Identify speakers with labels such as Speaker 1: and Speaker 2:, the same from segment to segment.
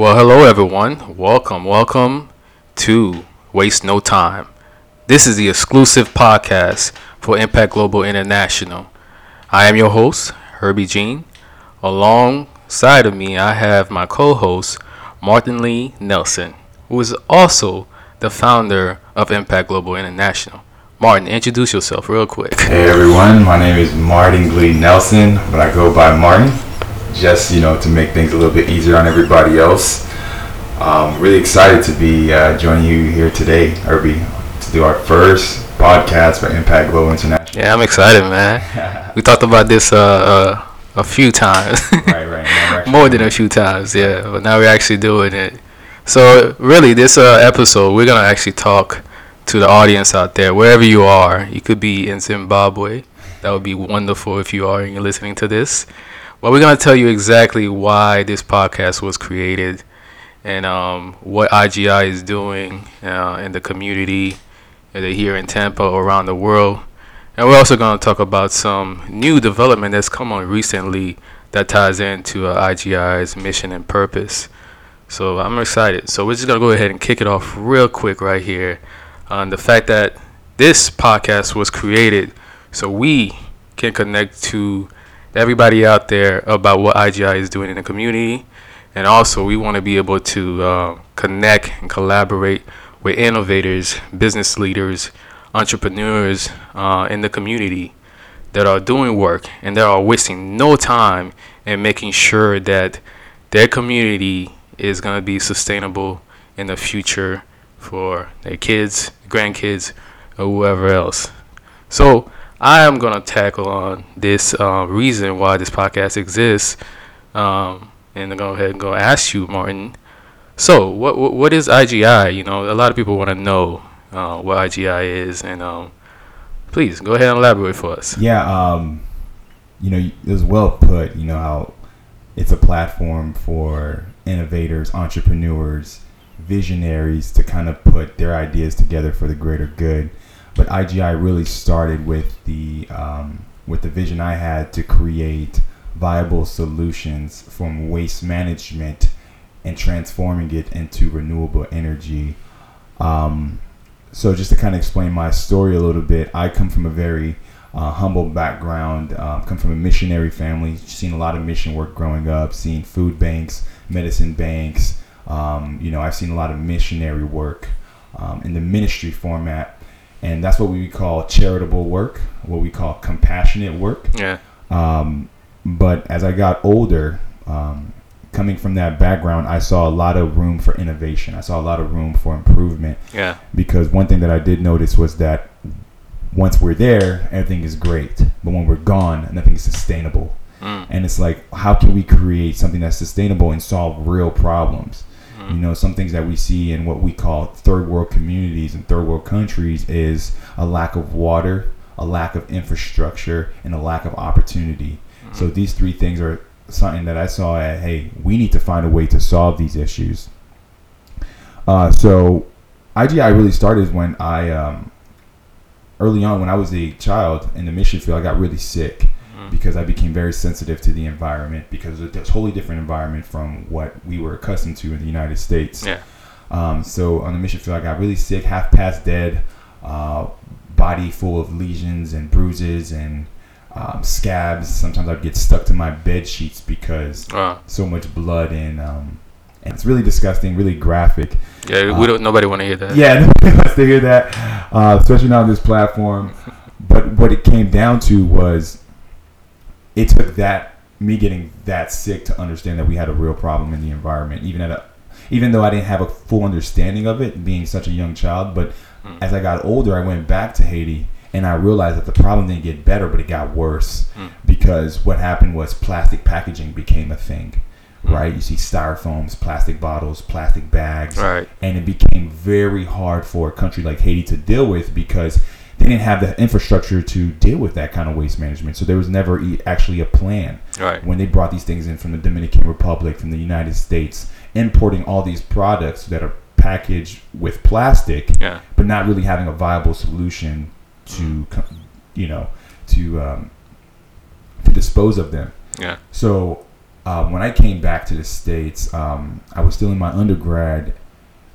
Speaker 1: Well, hello everyone. Welcome, welcome to Waste No Time. This is the exclusive podcast for Impact Global International. I am your host, Herbie Jean. Alongside of me, I have my co-host, Martin Lee Nelson, who is also the founder of Impact Global International. Martin, introduce yourself real quick.
Speaker 2: Hey everyone, my name is Martin Lee Nelson, but I go by Martin just you know to make things a little bit easier on everybody else. Um, really excited to be uh, joining you here today, Herbie, to do our first podcast for Impact Global International.
Speaker 1: Yeah, I'm excited, man. we talked about this uh, uh, a few times.
Speaker 2: right, right.
Speaker 1: More than a few times, yeah. But now we're actually doing it. So really, this uh, episode, we're gonna actually talk to the audience out there, wherever you are. You could be in Zimbabwe. That would be wonderful if you are and you're listening to this. Well, we're going to tell you exactly why this podcast was created and um, what IGI is doing uh, in the community, either here in Tampa or around the world. And we're also going to talk about some new development that's come on recently that ties into uh, IGI's mission and purpose. So I'm excited. So we're just going to go ahead and kick it off real quick right here on the fact that this podcast was created so we can connect to everybody out there about what IGI is doing in the community. And also, we want to be able to uh, connect and collaborate with innovators, business leaders, entrepreneurs uh, in the community that are doing work and that are wasting no time in making sure that their community is going to be sustainable in the future for their kids, grandkids, or whoever else. So, I am to tackle on this uh, reason why this podcast exists. Um, and go ahead and go ask you, Martin. So, what what, what is IGI? You know, a lot of people want to know uh, what IGI is, and um, please go ahead and elaborate for us.
Speaker 2: Yeah, um, you know, it was well put. You know how it's a platform for innovators, entrepreneurs, visionaries to kind of put their ideas together for the greater good but IGI really started with the um, with the vision I had to create viable solutions from waste management and transforming it into renewable energy. Um, so just to kind of explain my story a little bit, I come from a very uh, humble background. Uh, come from a missionary family. Seen a lot of mission work growing up. Seen food banks, medicine banks. Um, you know, I've seen a lot of missionary work um, in the ministry format and that's what we call charitable work, what we call compassionate work.
Speaker 1: Yeah.
Speaker 2: Um, but as I got older, um, coming from that background, I saw a lot of room for innovation. I saw a lot of room for improvement.
Speaker 1: Yeah.
Speaker 2: Because one thing that I did notice was that once we're there, everything is great, but when we're gone, nothing is sustainable. Mm. And it's like, how can we create something that's sustainable and solve real problems? You know, some things that we see in what we call third world communities and third world countries is a lack of water, a lack of infrastructure, and a lack of opportunity. Mm-hmm. So these three things are something that I saw at, hey, we need to find a way to solve these issues. Uh, so IGI really started when I, um, early on when I was a child in the mission field, I got really sick because I became very sensitive to the environment because it's a totally different environment from what we were accustomed to in the United States.
Speaker 1: Yeah.
Speaker 2: Um, so on the mission field, I got really sick, half past dead, uh, body full of lesions and bruises and um, scabs. Sometimes I'd get stuck to my bed sheets because so much blood and um, and it's really disgusting, really graphic.
Speaker 1: Yeah, we don't. Nobody want to hear that.
Speaker 2: Yeah, nobody wants to hear that, uh, especially not on this platform. But what it came down to was it took that me getting that sick to understand that we had a real problem in the environment, even at a even though I didn't have a full understanding of it, being such a young child. But mm. as I got older, I went back to Haiti and I realized that the problem didn't get better, but it got worse mm. because what happened was plastic packaging became a thing. Mm. Right, you see styrofoams, plastic bottles, plastic bags,
Speaker 1: right.
Speaker 2: and it became very hard for a country like Haiti to deal with because they didn't have the infrastructure to deal with that kind of waste management. So there was never e- actually a plan.
Speaker 1: Right.
Speaker 2: When they brought these things in from the Dominican Republic, from the United States, importing all these products that are packaged with plastic,
Speaker 1: yeah.
Speaker 2: but not really having a viable solution to, you know, to um, to dispose of them.
Speaker 1: Yeah.
Speaker 2: So uh, when I came back to the states, um, I was still in my undergrad.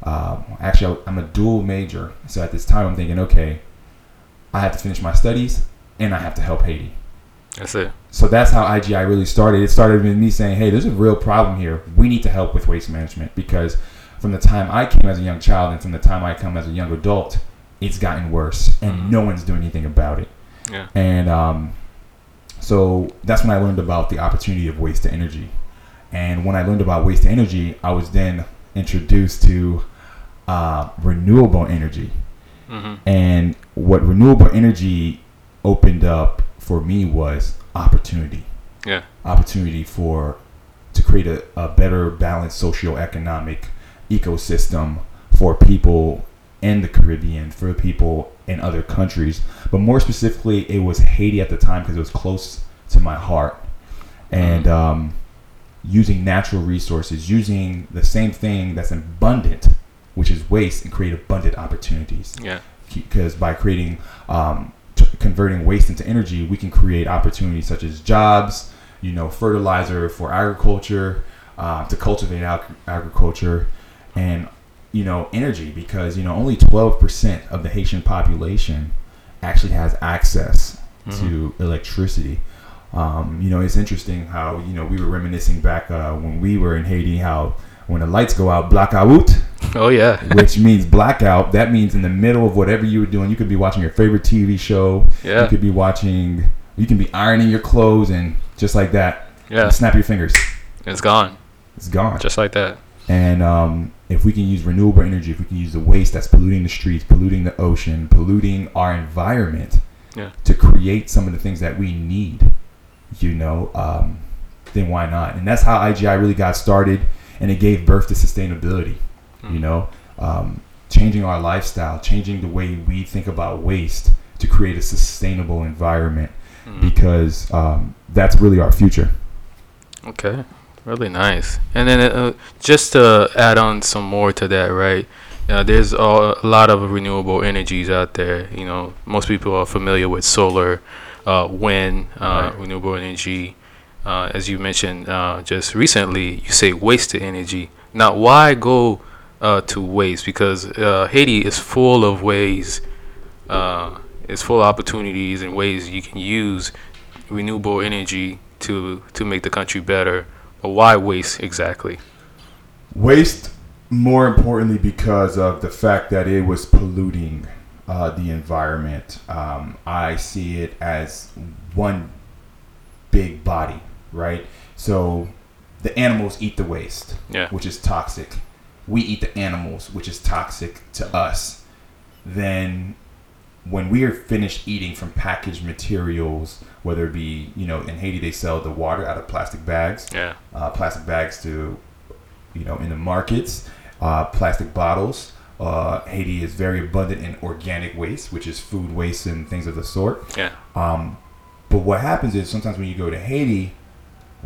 Speaker 2: Uh, actually, I, I'm a dual major, so at this time, I'm thinking, okay, I have to finish my studies and I have to help Haiti.
Speaker 1: That's it.
Speaker 2: So that's how IGI really started. It started with me saying, "Hey, there's a real problem here. We need to help with waste management because from the time I came as a young child and from the time I come as a young adult, it's gotten worse, and
Speaker 1: Mhm.
Speaker 2: no one's doing anything about it."
Speaker 1: Yeah.
Speaker 2: And um, so that's when I learned about the opportunity of waste to energy. And when I learned about waste to energy, I was then introduced to uh, renewable energy.
Speaker 1: hmm
Speaker 2: And what renewable energy opened up for me was opportunity.
Speaker 1: Yeah.
Speaker 2: Opportunity for to create a, a better balanced socioeconomic ecosystem for people in the Caribbean, for people in other countries. But more specifically, it was Haiti at the time because it was close to my heart. And um, using natural resources, using the same thing that's abundant, which is waste, and create abundant opportunities
Speaker 1: Yeah.
Speaker 2: Because by creating um, t- converting waste into energy we can create opportunities such as jobs you know fertilizer for agriculture uh, to cultivate ag- agriculture and you know energy because you know only 12% of the haitian population actually has access to electricity. Um, you know it's interesting how you know we were reminiscing back uh, when we were in haiti how when the lights go out blackout
Speaker 1: Oh yeah.
Speaker 2: which means blackout. That means in the middle of whatever you were doing, you could be watching your favorite TV show.
Speaker 1: Yeah.
Speaker 2: You could be watching. You can be ironing your clothes and just like that,
Speaker 1: Yeah.
Speaker 2: snap your fingers.
Speaker 1: It's gone.
Speaker 2: It's gone.
Speaker 1: Just like that.
Speaker 2: And um, if we can use renewable energy, if we can use the waste that's polluting the streets, polluting the ocean, polluting our environment,
Speaker 1: Yeah.
Speaker 2: to create some of the things that we need, you know, um, then why not? And that's how IGI really got started, and it gave birth to sustainability. You
Speaker 1: Mm.
Speaker 2: know, um, changing our lifestyle, changing the way we think about waste to create a sustainable environment,
Speaker 1: Mhm.
Speaker 2: because um, that's really our future.
Speaker 1: Okay, really nice. And then uh, just to add on some more to that, right? Uh, there's a a lot of renewable energies out there. You know, most people are familiar with solar, uh, wind, uh,
Speaker 2: Right.
Speaker 1: renewable energy. Uh, as you mentioned uh, just recently, you say wasted energy. Now, why go uh, to waste? Because uh, Haiti is full of ways, uh, it's full of opportunities and ways you can use renewable energy to to make the country better. But why waste exactly?
Speaker 2: Waste, more importantly, because of the fact that it was polluting uh, the environment. Um, I see it as one big body, right? So the animals eat the waste,
Speaker 1: Yeah.
Speaker 2: which is toxic. We eat the animals, which is toxic to us. Then when we are finished eating from packaged materials, whether it be, you know, in Haiti they sell the water out of plastic bags
Speaker 1: Yeah.
Speaker 2: uh, plastic bags to, you know, in the markets, uh, plastic bottles. Uh, Haiti is very abundant in organic waste, which is food waste and things of the sort.
Speaker 1: Yeah.
Speaker 2: Um, but what happens is sometimes when you go to Haiti,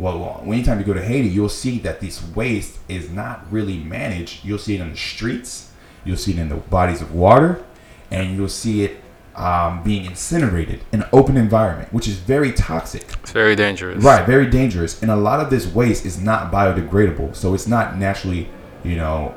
Speaker 2: well, anytime you go to Haiti, you'll see that this waste is not really managed. You'll see it in the streets, you'll see it in the bodies of water, and you'll see it um, being incinerated in an open environment, which is very toxic.
Speaker 1: It's very dangerous.
Speaker 2: Right, very dangerous. And a lot of this waste is not biodegradable, so it's not naturally, you know,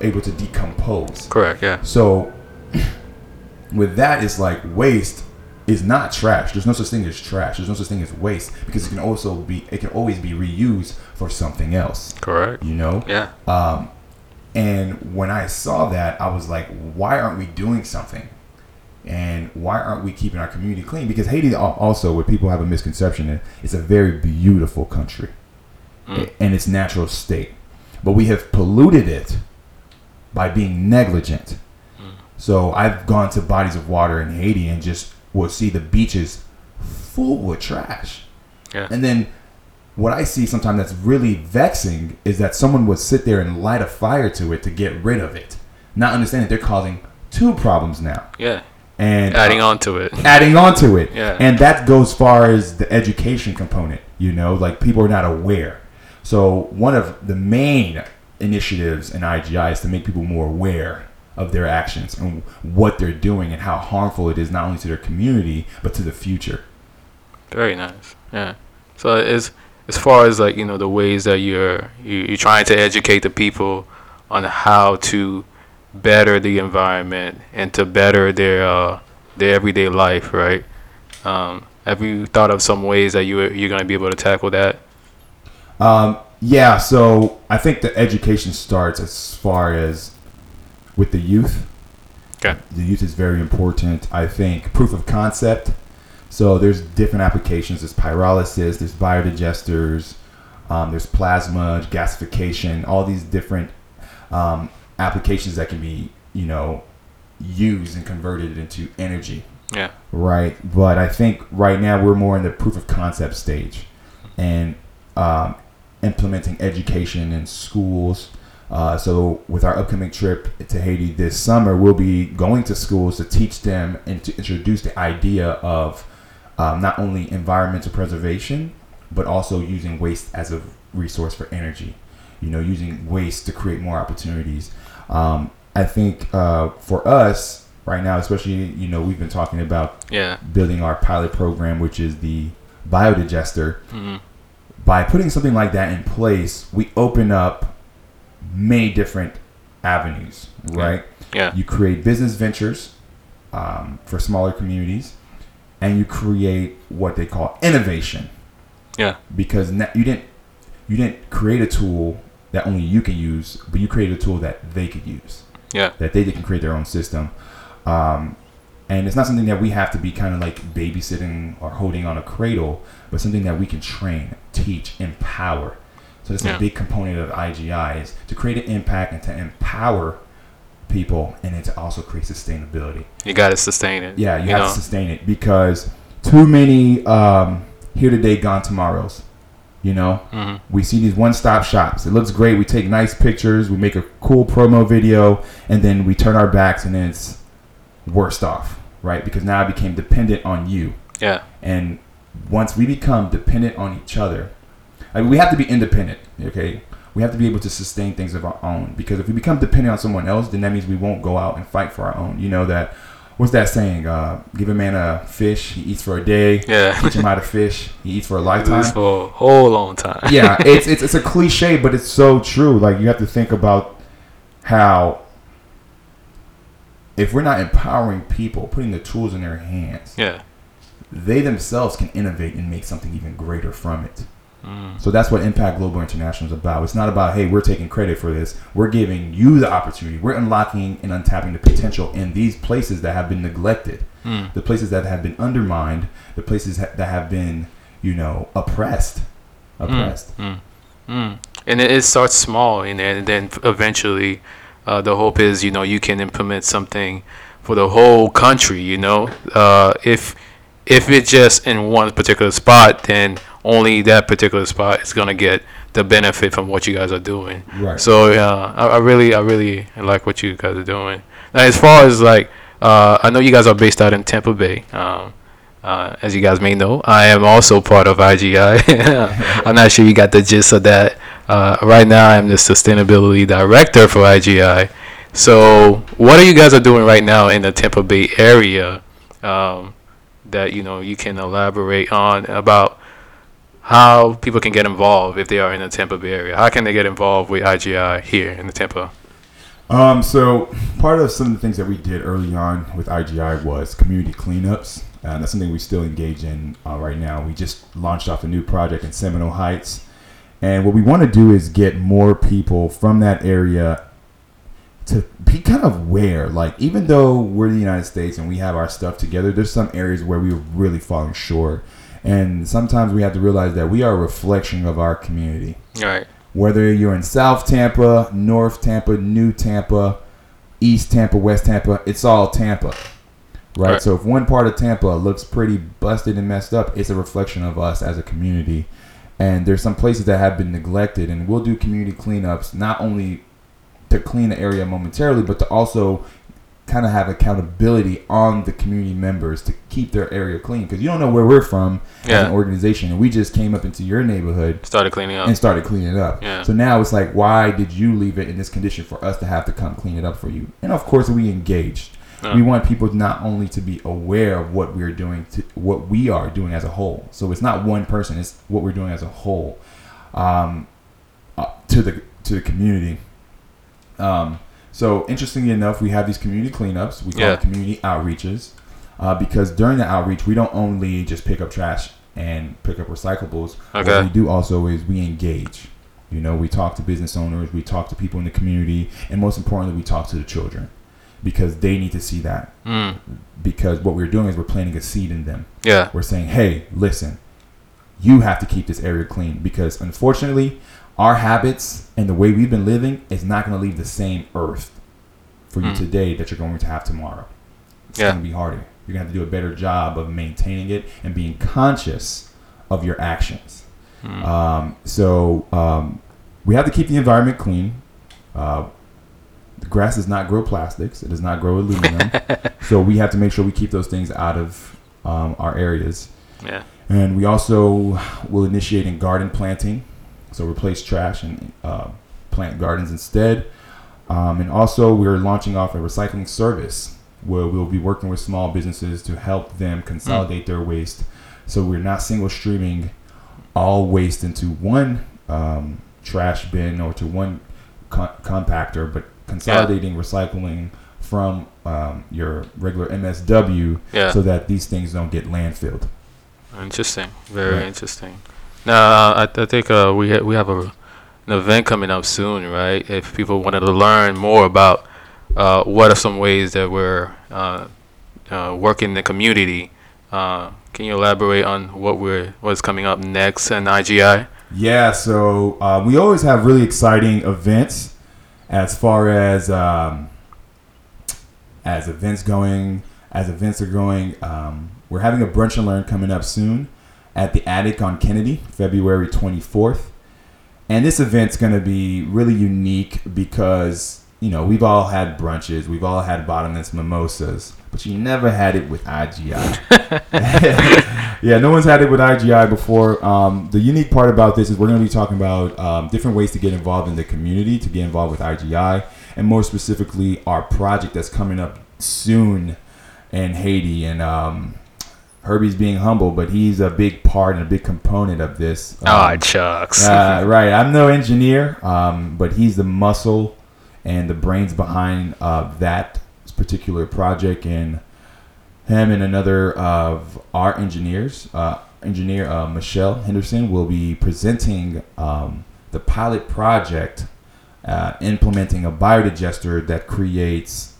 Speaker 2: able to decompose.
Speaker 1: Correct. Yeah.
Speaker 2: So with that, it's like waste is not trash. There's no such thing as trash. There's no such thing as waste because it can also be, it can always be reused for something else.
Speaker 1: Correct.
Speaker 2: You know.
Speaker 1: Yeah.
Speaker 2: Um, and when I saw that, I was like, why aren't we doing something? And why aren't we keeping our community clean? Because Haiti also, what people have a misconception, is it's a very beautiful country
Speaker 1: Mm.
Speaker 2: in its natural state. But we have polluted it by being negligent.
Speaker 1: Mm.
Speaker 2: So I've gone to bodies of water in Haiti and just will see the beaches full with trash.
Speaker 1: Yeah.
Speaker 2: And then what I see sometimes that's really vexing is that someone would sit there and light a fire to it to get rid of it, not understanding that they're causing two problems now.
Speaker 1: Yeah.
Speaker 2: And uh,
Speaker 1: Adding on to it.
Speaker 2: adding on to it.
Speaker 1: Yeah.
Speaker 2: And that goes far as the education component, you know, like people are not aware. So one of the main initiatives in IGI is to make people more aware of their actions and what they're doing and how harmful it is not only to their community but to the future.
Speaker 1: Very nice. Yeah. So it's as far as like you know the ways that you're you- you're trying to educate the people on how to better the environment and to better their uh, their everyday life, right? Um, have you thought of some ways that you you're gonna be able to tackle that?
Speaker 2: Um, yeah, so I think the education starts as far as with the youth.
Speaker 1: Okay.
Speaker 2: The youth is very important. I think proof of concept. So there's different applications. There's pyrolysis. There's biodigesters. Um, there's plasma gasification. All these different um, applications that can be, you know, used and converted into energy.
Speaker 1: Yeah.
Speaker 2: Right. But I think right now we're more in the proof of concept stage and um, implementing education in schools. Uh, so with our upcoming trip to Haiti this summer, we'll be going to schools to teach them and to introduce the idea of um, not only environmental preservation, but also using waste as a resource for energy. You know, using waste to create more opportunities. Um, I think uh, for us right now, especially you know, we've been talking about
Speaker 1: Yeah.
Speaker 2: building our pilot program, which is the biodigester.
Speaker 1: hmm
Speaker 2: By putting something like that in place, we open up many different avenues, right?
Speaker 1: Yeah.
Speaker 2: You create business ventures um, for smaller communities, and you create what they call innovation.
Speaker 1: Yeah.
Speaker 2: Because na- you didn't you didn't create a tool that only you can use, but you created a tool that they could use
Speaker 1: Yeah.
Speaker 2: that they can create their own system. Um, and it's not something that we have to be kind of like babysitting or holding on a cradle, but something that we can train, teach, empower. So that's
Speaker 1: Yeah.
Speaker 2: a big component of IGI is to create an impact and to empower people, and then to also create sustainability.
Speaker 1: You got to sustain it.
Speaker 2: Yeah, you,
Speaker 1: You
Speaker 2: have
Speaker 1: know?
Speaker 2: to sustain it because too many um, here today, gone tomorrows. You know,
Speaker 1: hmm
Speaker 2: we see these one-stop shops. It looks great. We take nice pictures. We make a cool promo video, and then we turn our backs, and then it's worst off, right? Because now I became dependent on you,
Speaker 1: Yeah.
Speaker 2: and once we become dependent on each other, I mean, we have to be independent. Okay, we have to be able to sustain things of our own. Because if we become dependent on someone else, then that means we won't go out and fight for our own. You know that. What's that saying? Uh, give a man a fish, he eats for a day.
Speaker 1: Yeah.
Speaker 2: Teach him how to fish, he eats for a lifetime
Speaker 1: for a whole long time.
Speaker 2: yeah, it's, it's it's a cliche, but it's so true. Like you have to think about how if we're not empowering people, putting the tools in their hands,
Speaker 1: yeah.
Speaker 2: they themselves can innovate and make something even greater from it.
Speaker 1: Mm.
Speaker 2: So that's what Impact Global International is about. It's not about hey, we're taking credit for this. We're giving you the opportunity. We're unlocking and untapping the potential in these places that have been neglected,
Speaker 1: Mm.
Speaker 2: the places that have been undermined, the places ha- that have been, you know, oppressed, oppressed.
Speaker 1: Mm. Mm. And it, it starts small, and then, and then eventually, uh, the hope is you know you can implement something for the whole country. You know, uh, if if it's just in one particular spot, then only that particular spot is gonna get the benefit from what you guys are doing.
Speaker 2: Right.
Speaker 1: So uh, I, I really, I really like what you guys are doing. Now, as far as like, uh, I know you guys are based out in Tampa Bay. Um, uh, as you guys may know, I am also part of IGI. I'm not sure you got the gist of that. Uh, right now, I'm the sustainability director for IGI. So, what are you guys are doing right now in the Tampa Bay area um, that you know you can elaborate on about how people can get involved if they are in the Tampa Bay area? How can they get involved with IGI here in the Tampa?
Speaker 2: Um, so part of some of the things that we did early on with IGI was community cleanups. And that's something we still engage in uh, right now. We just launched off a new project in Seminole Heights. And what we want to do is get more people from that area to be kind of aware. Like, even though we're the United States and we have our stuff together, there's some areas where we're really falling short. And sometimes we have to realize that we are a reflection of our community
Speaker 1: Right.
Speaker 2: whether you're in South Tampa, North Tampa, New Tampa, East Tampa, West Tampa, it's all Tampa. Right?
Speaker 1: Right.
Speaker 2: So if one part of Tampa looks pretty busted and messed up, it's a reflection of us as a community. And there's some places that have been neglected, and we'll do community cleanups not only to clean the area momentarily, but to also kind of have accountability on the community members to keep their area clean. Because you don't know where we're from as an organization, and we just came up into your neighborhood
Speaker 1: Started cleaning up.
Speaker 2: and started cleaning it up.
Speaker 1: Yeah.
Speaker 2: So now it's like, why did you leave it in this condition for us to have to come clean it up for you? And of course, we engaged.
Speaker 1: Uh.
Speaker 2: We want people not only to be aware of what we're doing, to, what we are doing as a whole. So it's not one person; it's what we're doing as a whole um, uh, to the to the community. Um, so interestingly enough, we have these community cleanups. We call
Speaker 1: Yeah.
Speaker 2: it community outreaches uh, because during the outreach, we don't only just pick up trash and pick up recyclables.
Speaker 1: Okay.
Speaker 2: What we do also is we engage. You know, we talk to business owners, we talk to people in the community, and most importantly, we talk to the children because they need to see that.
Speaker 1: Mm.
Speaker 2: Because what we're doing is we're planting a seed in them.
Speaker 1: Yeah.
Speaker 2: We're saying, hey, listen, you have to keep this area clean because unfortunately, our habits and the way we've been living is not going to leave the same earth for you
Speaker 1: Mm.
Speaker 2: today that you're going to have tomorrow. It's
Speaker 1: Yeah.
Speaker 2: going to be harder. You're going to have to do a better job of maintaining it and being conscious of your actions.
Speaker 1: Mm.
Speaker 2: Um, so um, we have to keep the environment clean. Uh, the grass does not grow plastics. It does not grow aluminum. so we have to make sure we keep those things out of um, our areas.
Speaker 1: yeah.
Speaker 2: And we also will initiate in garden planting. So replace trash and uh, plant gardens instead. Um, and also we're launching off a recycling service where we'll be working with small businesses to help them consolidate their waste. So we're not single streaming all waste into one um, trash bin or to one co- compactor, but consolidating recycling from um, your regular MSW
Speaker 1: Yeah.
Speaker 2: so that these things don't get landfilled.
Speaker 1: Interesting. Very
Speaker 2: Right.
Speaker 1: interesting. Now, I, I think uh, we ha- we have a, an event coming up soon, right? If people wanted to learn more about uh, what are some ways that we're uh, uh, working in the community, uh, can you elaborate on what we're what's coming up next in IGI?
Speaker 2: Yeah, so uh, we always have really exciting events as far as um, as events going. As events are going, um, we're having a brunch and learn coming up soon at the Attic on Kennedy, February 24th. And this event's going to be really unique because you know we've all had brunches, we've all had bottomless mimosas, but you never had it with IGI. yeah, no one's had it with IGI before. Um, the unique part about this is we're going to be talking about um, different ways to get involved in the community, to get involved with IGI, and more specifically, our project that's coming up soon in Haiti. And um, Herbie's being humble, but he's a big part and a big component of this.
Speaker 1: Ah,
Speaker 2: Um,
Speaker 1: Chucks.
Speaker 2: uh, right. I'm no engineer, um, but he's the muscle and the brains behind uh, that particular project. And him and another of our engineers, uh, engineer uh, Michelle Henderson, will be presenting um, the pilot project, uh, implementing a biodigester that creates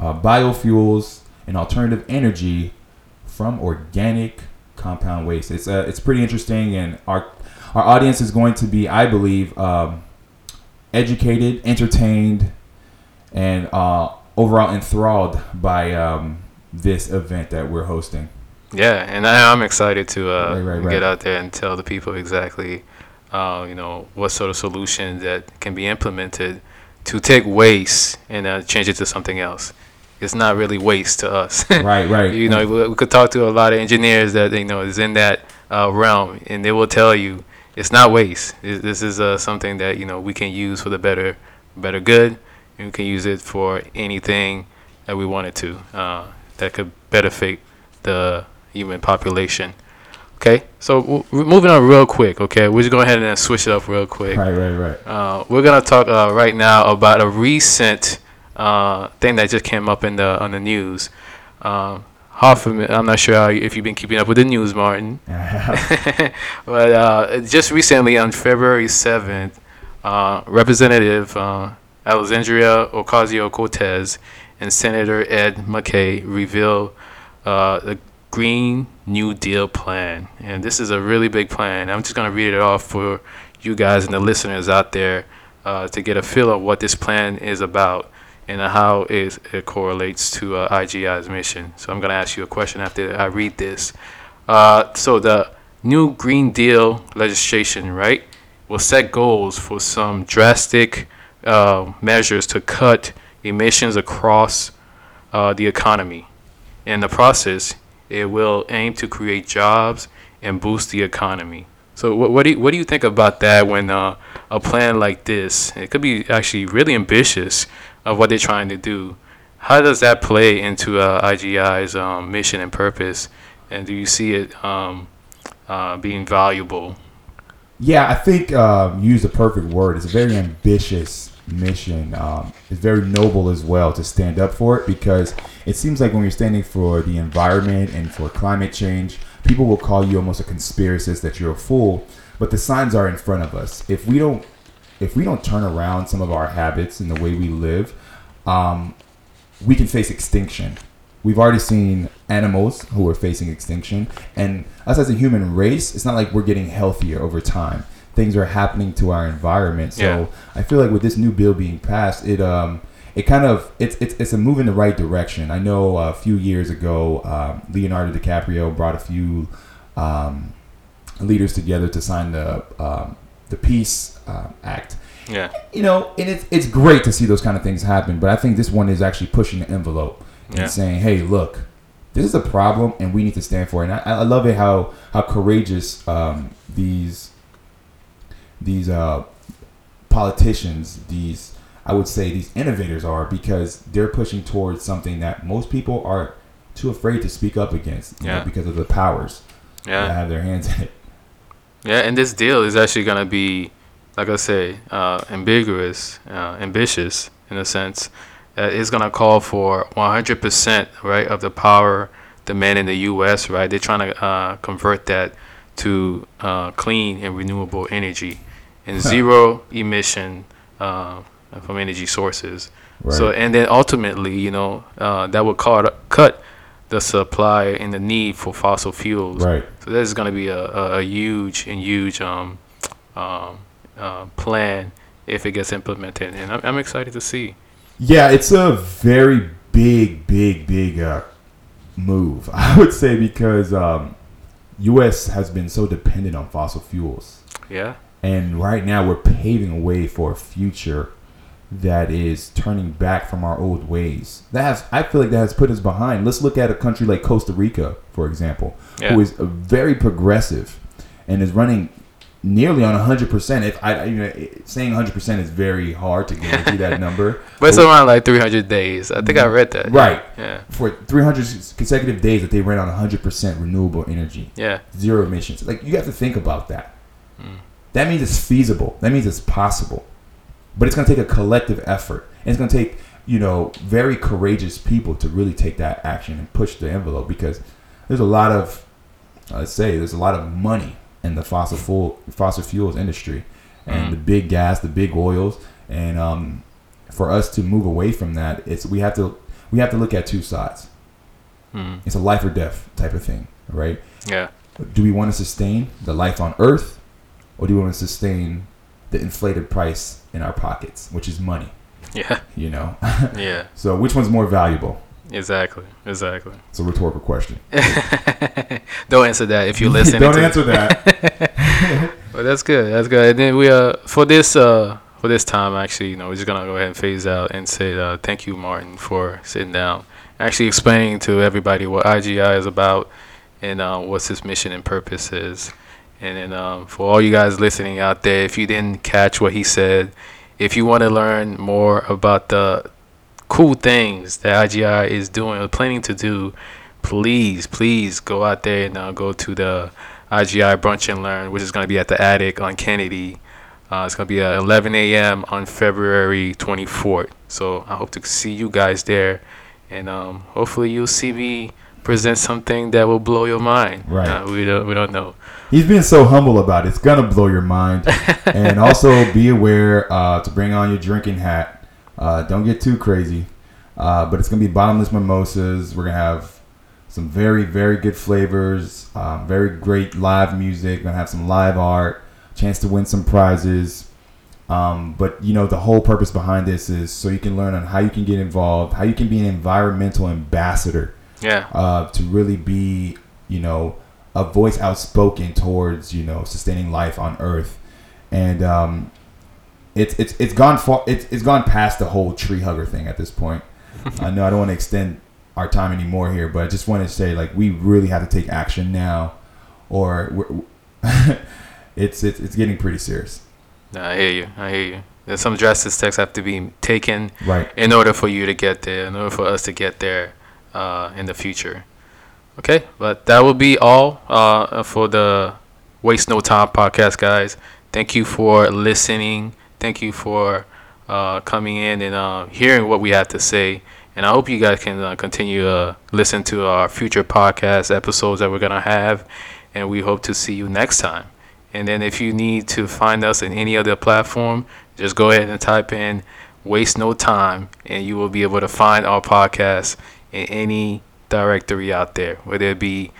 Speaker 2: uh, biofuels and alternative energy from organic compound waste. It's uh, it's pretty interesting, and our our audience is going to be, I believe, um, educated, entertained, and uh, overall enthralled by um, this event that we're hosting.
Speaker 1: Yeah, and I, I'm excited to uh,
Speaker 2: Right, right, right.
Speaker 1: get out there and tell the people exactly, uh, you know, what sort of solutions that can be implemented to take waste and uh, change it to something else. It's not really waste to us.
Speaker 2: Right, right.
Speaker 1: you know, we, we could talk to a lot of engineers that you know is in that uh, realm, and they will tell you it's not waste. This, this is uh, something that you know we can use for the better, better good, and we can use it for anything that we wanted to uh, that could benefit the human population. Okay, so w- we're moving on real quick. Okay, we're just go ahead and switch it up real quick.
Speaker 2: right, right, right.
Speaker 1: Uh, we're gonna talk uh, right now about a recent uh, thing that just came up in the on the news. Um, Hoffman, I'm not sure how, if you've been keeping up with the news, Martin, but uh, just recently on February 7th, uh, Representative uh, Alexandria Ocasio Cortez and Senator Ed Markey revealed uh, the Green New Deal plan. And this is a really big plan. I'm just going to read it off for you guys and the listeners out there uh, to get a feel of what this plan is about and how it, it correlates to uh, IGI's mission. So I'm going to ask you a question after I read this. Uh, so the new Green Deal legislation, right, will set goals for some drastic uh, measures to cut emissions across uh, the economy. In the process, it will aim to create jobs and boost the economy. So what, what do you, what do you think about that when uh, a plan like this, it could be actually really ambitious of what they're trying to do, how does that play into uh, IGI's um, mission and purpose? And do you see it um, uh, being valuable?
Speaker 2: Yeah, I think uh, use the perfect word. It's a very ambitious mission. Um, it's very noble as well to stand up for it because it seems like when you're standing for the environment and for climate change, people will call you almost a conspiracist that you're a fool. But the signs are in front of us. If we don't, if we don't turn around some of our habits and the way we live, um, we can face extinction. We've already seen animals who are facing extinction, and us as a human race, it's not like we're getting healthier over time. Things are happening to our environment. So
Speaker 1: Yeah.
Speaker 2: I feel like with this new bill being passed, it um it kind of it's it's, it's a move in the right direction. I know a few years ago, um, Leonardo DiCaprio brought a few um, leaders together to sign the um, the Peace uh, Act.
Speaker 1: Yeah,
Speaker 2: You know, and it's it's great to see those kind of things happen. But I think this one is actually pushing the envelope and
Speaker 1: Yeah.
Speaker 2: saying, "Hey, look, this is a problem, and we need to stand for it." And I, I love it how how courageous um, these these uh, politicians, these I would say these innovators are because they're pushing towards something that most people are too afraid to speak up against you know,
Speaker 1: Yeah.
Speaker 2: because of the powers that have their hands in it.
Speaker 1: Yeah. And this deal is actually gonna be, like I say, uh, ambiguous, uh, ambitious in a sense. Uh, it's gonna call for 100% right of the power demand in the U.S. Right, they're trying to uh, convert that to uh, clean and renewable energy and zero emission uh, from energy sources.
Speaker 2: Right.
Speaker 1: So and then ultimately, you know, uh, that would cut the supply and the need for fossil fuels.
Speaker 2: right.
Speaker 1: So there's going to be a, a, a huge and huge um, um, uh, plan if it gets implemented, and I'm, I'm excited to see.
Speaker 2: Yeah, it's a very big, big, big uh, move. I would say because um, U.S. has been so dependent on fossil fuels,
Speaker 1: Yeah,
Speaker 2: and right now we're paving a way for a future that is turning back from our old ways. That has, I feel like that has put us behind. Let's look at a country like Costa Rica, for example,
Speaker 1: Yeah.
Speaker 2: who is very progressive and is running nearly on 100%. If I, you know, saying 100% is very hard to guarantee that number.
Speaker 1: but it's around like 300 days. I think I read that.
Speaker 2: Right.
Speaker 1: Yeah.
Speaker 2: For 300 consecutive days that they ran on 100% renewable energy,
Speaker 1: Yeah.
Speaker 2: zero emissions. Like, you have to think about that.
Speaker 1: Mm.
Speaker 2: That means it's feasible. That means it's possible. But it's going to take a collective effort. And it's going to take, you know, very courageous people to really take that action and push the envelope because there's a lot of, let's say, there's a lot of money in the fossil fuel, fossil fuels industry and
Speaker 1: Mhm.
Speaker 2: the big gas, the big oils. And um, for us to move away from that, it's we have to we have to look at two sides.
Speaker 1: Mm.
Speaker 2: It's a life or death type of thing, right?
Speaker 1: Yeah.
Speaker 2: Do we want to sustain the life on Earth, or do we want to sustain the inflated price in our pockets, which is money?
Speaker 1: Yeah.
Speaker 2: You know.
Speaker 1: Yeah.
Speaker 2: so which one's more valuable?
Speaker 1: Exactly. Exactly.
Speaker 2: It's a rhetorical question.
Speaker 1: Don't answer that if you listen.
Speaker 2: Don't answer that.
Speaker 1: But that's good. That's good. And then we uh for this uh for this time actually, you know, we're just gonna go ahead and phase out and say uh, thank you, Martin, for sitting down, actually explaining to everybody what IGI is about and uh, what's its mission and purpose is. And then um, for all you guys listening out there, if you didn't catch what he said, if you want to learn more about the cool things that IGI is doing or planning to do, please, please go out there and uh, go to the IGI Brunch and Learn, which is going to be at the Attic on Kennedy. Uh, it's going to be at 11 a.m. on February 24th. So I hope to see you guys there. And um, hopefully you'll see me present something that will blow your mind.
Speaker 2: Right.
Speaker 1: Uh, we, don't, we don't know.
Speaker 2: He's being so humble about it. It's gonna blow your mind. and also be aware uh, to bring on your drinking hat. Uh, don't get too crazy. Uh, but it's gonna be bottomless mimosas. We're gonna have some very very good flavors. Um, very great live music. Gonna have some live art. Chance to win some prizes. Um, but you know the whole purpose behind this is so you can learn on how you can get involved, how you can be an environmental ambassador
Speaker 1: Yeah.
Speaker 2: uh, to really be, you know, a voice outspoken towards, you know, sustaining life on Earth, and um, it's it's it's gone far. It's it's gone past the whole tree hugger thing at this point. I know I don't want to extend our time anymore here, but I just want to say like we really have to take action now, or we're, it's it's it's getting pretty serious.
Speaker 1: Nah, I hear you. I hear you. There's some drastic steps have to be taken
Speaker 2: Right.
Speaker 1: in order for you to get there, in order for us to get there uh, in the future. Okay, but that will be all uh, for the Waste No Time podcast, guys. Thank you for listening. Thank you for uh, coming in and uh, hearing what we have to say. And I hope you guys can uh, continue to listen to our future podcast episodes that we're going to have. And we hope to see you next time. And then if you need to find us in any other platform, just go ahead and type in Waste No Time and you will be able to find our podcast in any directory out there, whether it be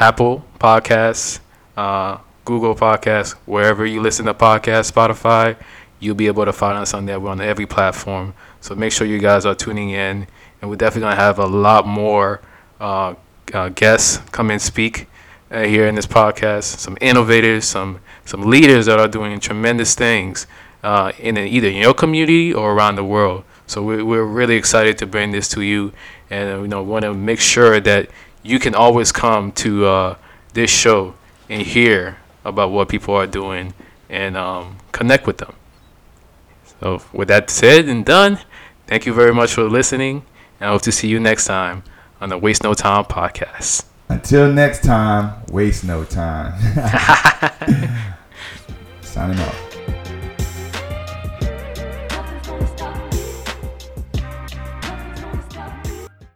Speaker 1: Apple Podcasts, uh, Google Podcasts, wherever you listen to podcasts, Spotify, you'll be able to find us on there. We're on every platform. So make sure you guys are tuning in. And we're definitely going to have a lot more uh, uh, guests come and speak uh, here in this podcast. Some innovators, some some leaders that are doing tremendous things uh, in either in your community or around the world. So we're, we're really excited to bring this to you, and uh, you know want to make sure that you can always come to uh, this show and hear about what people are doing and um, connect with them. So with that said and done, thank you very much for listening, and I hope to see you next time on the Waste No Time podcast.
Speaker 2: Until next time, waste no time. Signing off.